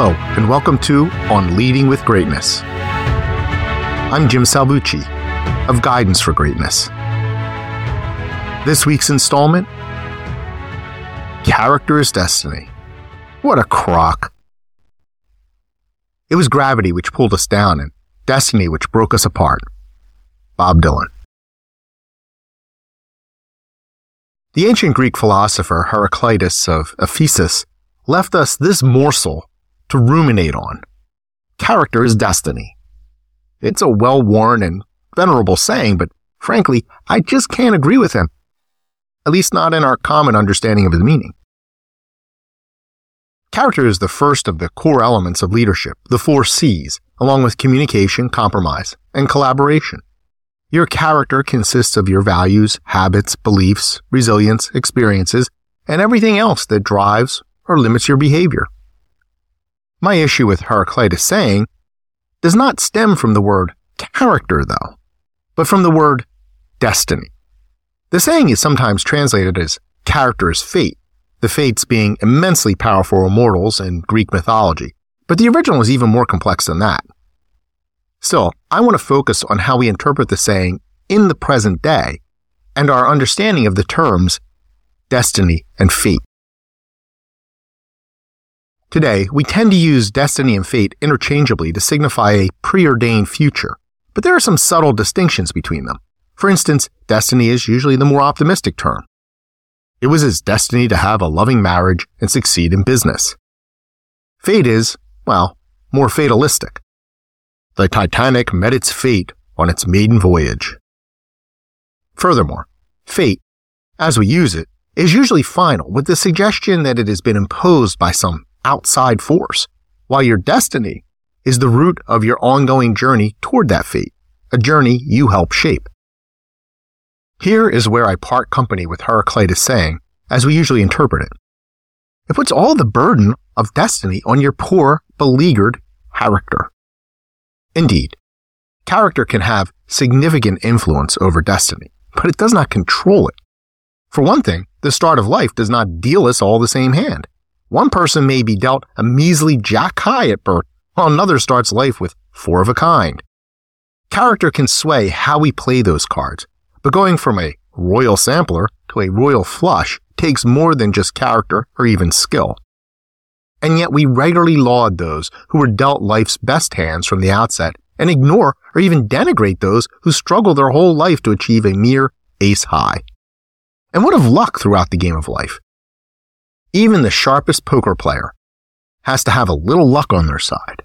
Hello, and welcome to On Leading with Greatness. I'm Jim Salvucci of Guidance for Greatness. This week's installment Character is Destiny. What a crock. It was gravity which pulled us down and destiny which broke us apart. Bob Dylan. The ancient Greek philosopher Heraclitus of Ephesus left us this morsel to ruminate on. Character is destiny. It's a well worn and venerable saying, but frankly, I just can't agree with him. At least not in our common understanding of his meaning. Character is the first of the core elements of leadership, the four C's, along with communication, compromise, and collaboration. Your character consists of your values, habits, beliefs, resilience, experiences, and everything else that drives or limits your behavior. My issue with Heraclitus saying does not stem from the word character, though, but from the word destiny. The saying is sometimes translated as character is fate, the fates being immensely powerful immortals in Greek mythology, but the original is even more complex than that. Still, I want to focus on how we interpret the saying in the present day and our understanding of the terms destiny and fate. Today, we tend to use destiny and fate interchangeably to signify a preordained future, but there are some subtle distinctions between them. For instance, destiny is usually the more optimistic term. It was his destiny to have a loving marriage and succeed in business. Fate is, well, more fatalistic. The Titanic met its fate on its maiden voyage. Furthermore, fate, as we use it, is usually final with the suggestion that it has been imposed by some outside force, while your destiny is the root of your ongoing journey toward that fate, a journey you help shape. Here is where I part company with Heraclitus saying, as we usually interpret it. It puts all the burden of destiny on your poor, beleaguered character. Indeed, character can have significant influence over destiny, but it does not control it. For one thing, the start of life does not deal us all the same hand. One person may be dealt a measly jack high at birth, while another starts life with four of a kind. Character can sway how we play those cards, but going from a royal sampler to a royal flush takes more than just character or even skill. And yet we regularly laud those who were dealt life's best hands from the outset and ignore or even denigrate those who struggle their whole life to achieve a mere ace high. And what of luck throughout the game of life? Even the sharpest poker player has to have a little luck on their side.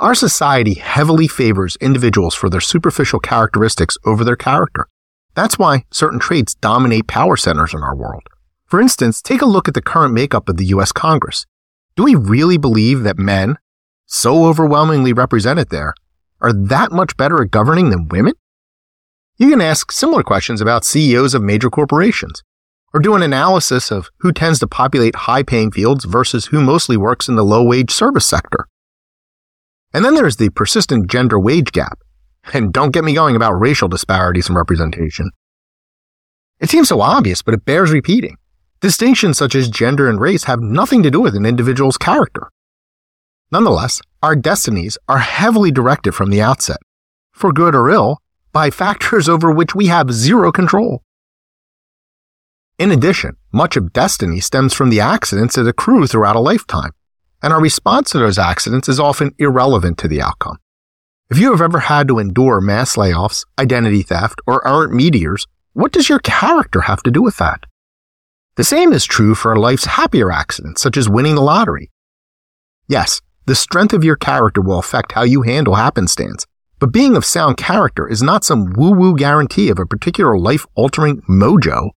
Our society heavily favors individuals for their superficial characteristics over their character. That's why certain traits dominate power centers in our world. For instance, take a look at the current makeup of the US Congress. Do we really believe that men, so overwhelmingly represented there, are that much better at governing than women? You can ask similar questions about CEOs of major corporations or do an analysis of who tends to populate high paying fields versus who mostly works in the low wage service sector. And then there's the persistent gender wage gap. And don't get me going about racial disparities in representation. It seems so obvious, but it bears repeating. Distinctions such as gender and race have nothing to do with an individual's character. Nonetheless, our destinies are heavily directed from the outset, for good or ill, by factors over which we have zero control. In addition, much of destiny stems from the accidents that accrue throughout a lifetime, and our response to those accidents is often irrelevant to the outcome. If you have ever had to endure mass layoffs, identity theft, or errant meteors, what does your character have to do with that? The same is true for life's happier accidents, such as winning the lottery. Yes, the strength of your character will affect how you handle happenstance, but being of sound character is not some woo woo guarantee of a particular life altering mojo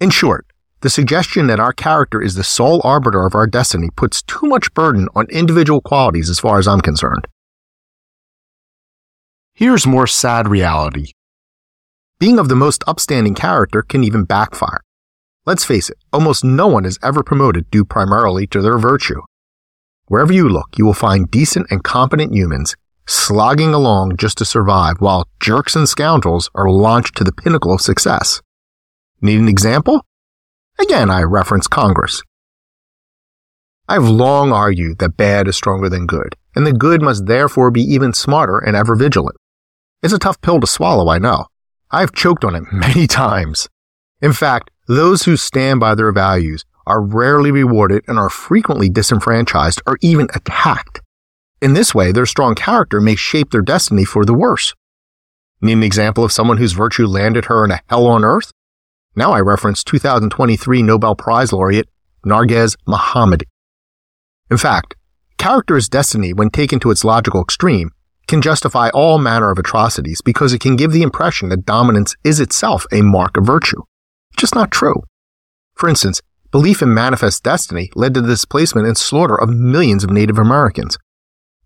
in short, the suggestion that our character is the sole arbiter of our destiny puts too much burden on individual qualities as far as I'm concerned. Here's more sad reality. Being of the most upstanding character can even backfire. Let's face it, almost no one is ever promoted due primarily to their virtue. Wherever you look, you will find decent and competent humans slogging along just to survive while jerks and scoundrels are launched to the pinnacle of success. Need an example? Again, I reference Congress. I have long argued that bad is stronger than good, and the good must therefore be even smarter and ever vigilant. It's a tough pill to swallow, I know. I've choked on it many times. In fact, those who stand by their values are rarely rewarded and are frequently disenfranchised or even attacked. In this way, their strong character may shape their destiny for the worse. Need an example of someone whose virtue landed her in a hell on earth? Now I reference 2023 Nobel Prize laureate Narges Mohammadi. In fact, character is destiny when taken to its logical extreme can justify all manner of atrocities because it can give the impression that dominance is itself a mark of virtue. Just not true. For instance, belief in manifest destiny led to the displacement and slaughter of millions of Native Americans.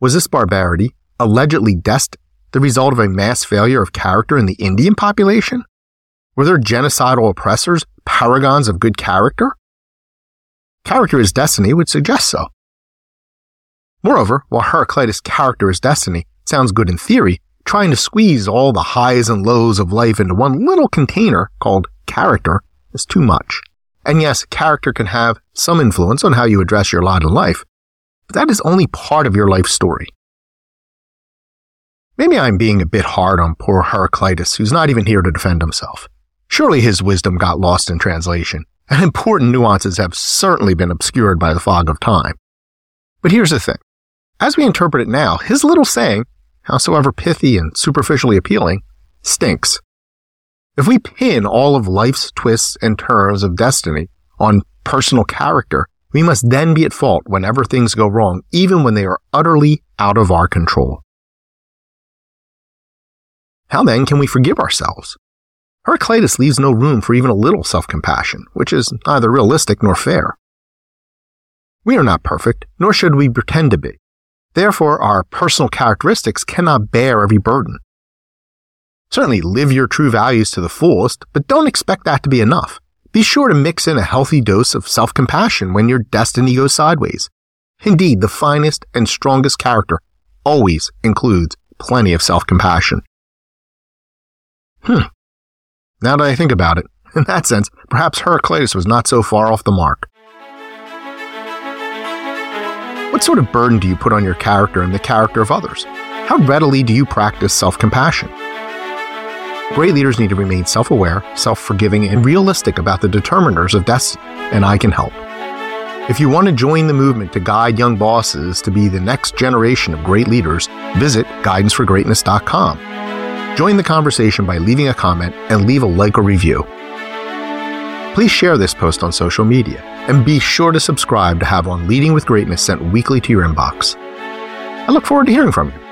Was this barbarity, allegedly destined, the result of a mass failure of character in the Indian population? Were their genocidal oppressors paragons of good character? Character is destiny would suggest so. Moreover, while Heraclitus' character is destiny Sounds good in theory, trying to squeeze all the highs and lows of life into one little container called character is too much. And yes, character can have some influence on how you address your lot in life, but that is only part of your life story. Maybe I'm being a bit hard on poor Heraclitus, who's not even here to defend himself. Surely his wisdom got lost in translation, and important nuances have certainly been obscured by the fog of time. But here's the thing. As we interpret it now, his little saying howsoever pithy and superficially appealing, stinks. If we pin all of life's twists and turns of destiny on personal character, we must then be at fault whenever things go wrong, even when they are utterly out of our control. How then can we forgive ourselves? Heraclitus leaves no room for even a little self compassion, which is neither realistic nor fair. We are not perfect, nor should we pretend to be. Therefore, our personal characteristics cannot bear every burden. Certainly live your true values to the fullest, but don't expect that to be enough. Be sure to mix in a healthy dose of self-compassion when your destiny goes sideways. Indeed, the finest and strongest character always includes plenty of self-compassion. Hmm. Now that I think about it, in that sense, perhaps Heraclitus was not so far off the mark. What sort of burden do you put on your character and the character of others? How readily do you practice self compassion? Great leaders need to remain self aware, self forgiving, and realistic about the determiners of destiny, and I can help. If you want to join the movement to guide young bosses to be the next generation of great leaders, visit guidanceforgreatness.com. Join the conversation by leaving a comment and leave a like or review. Please share this post on social media and be sure to subscribe to have On Leading with Greatness sent weekly to your inbox. I look forward to hearing from you.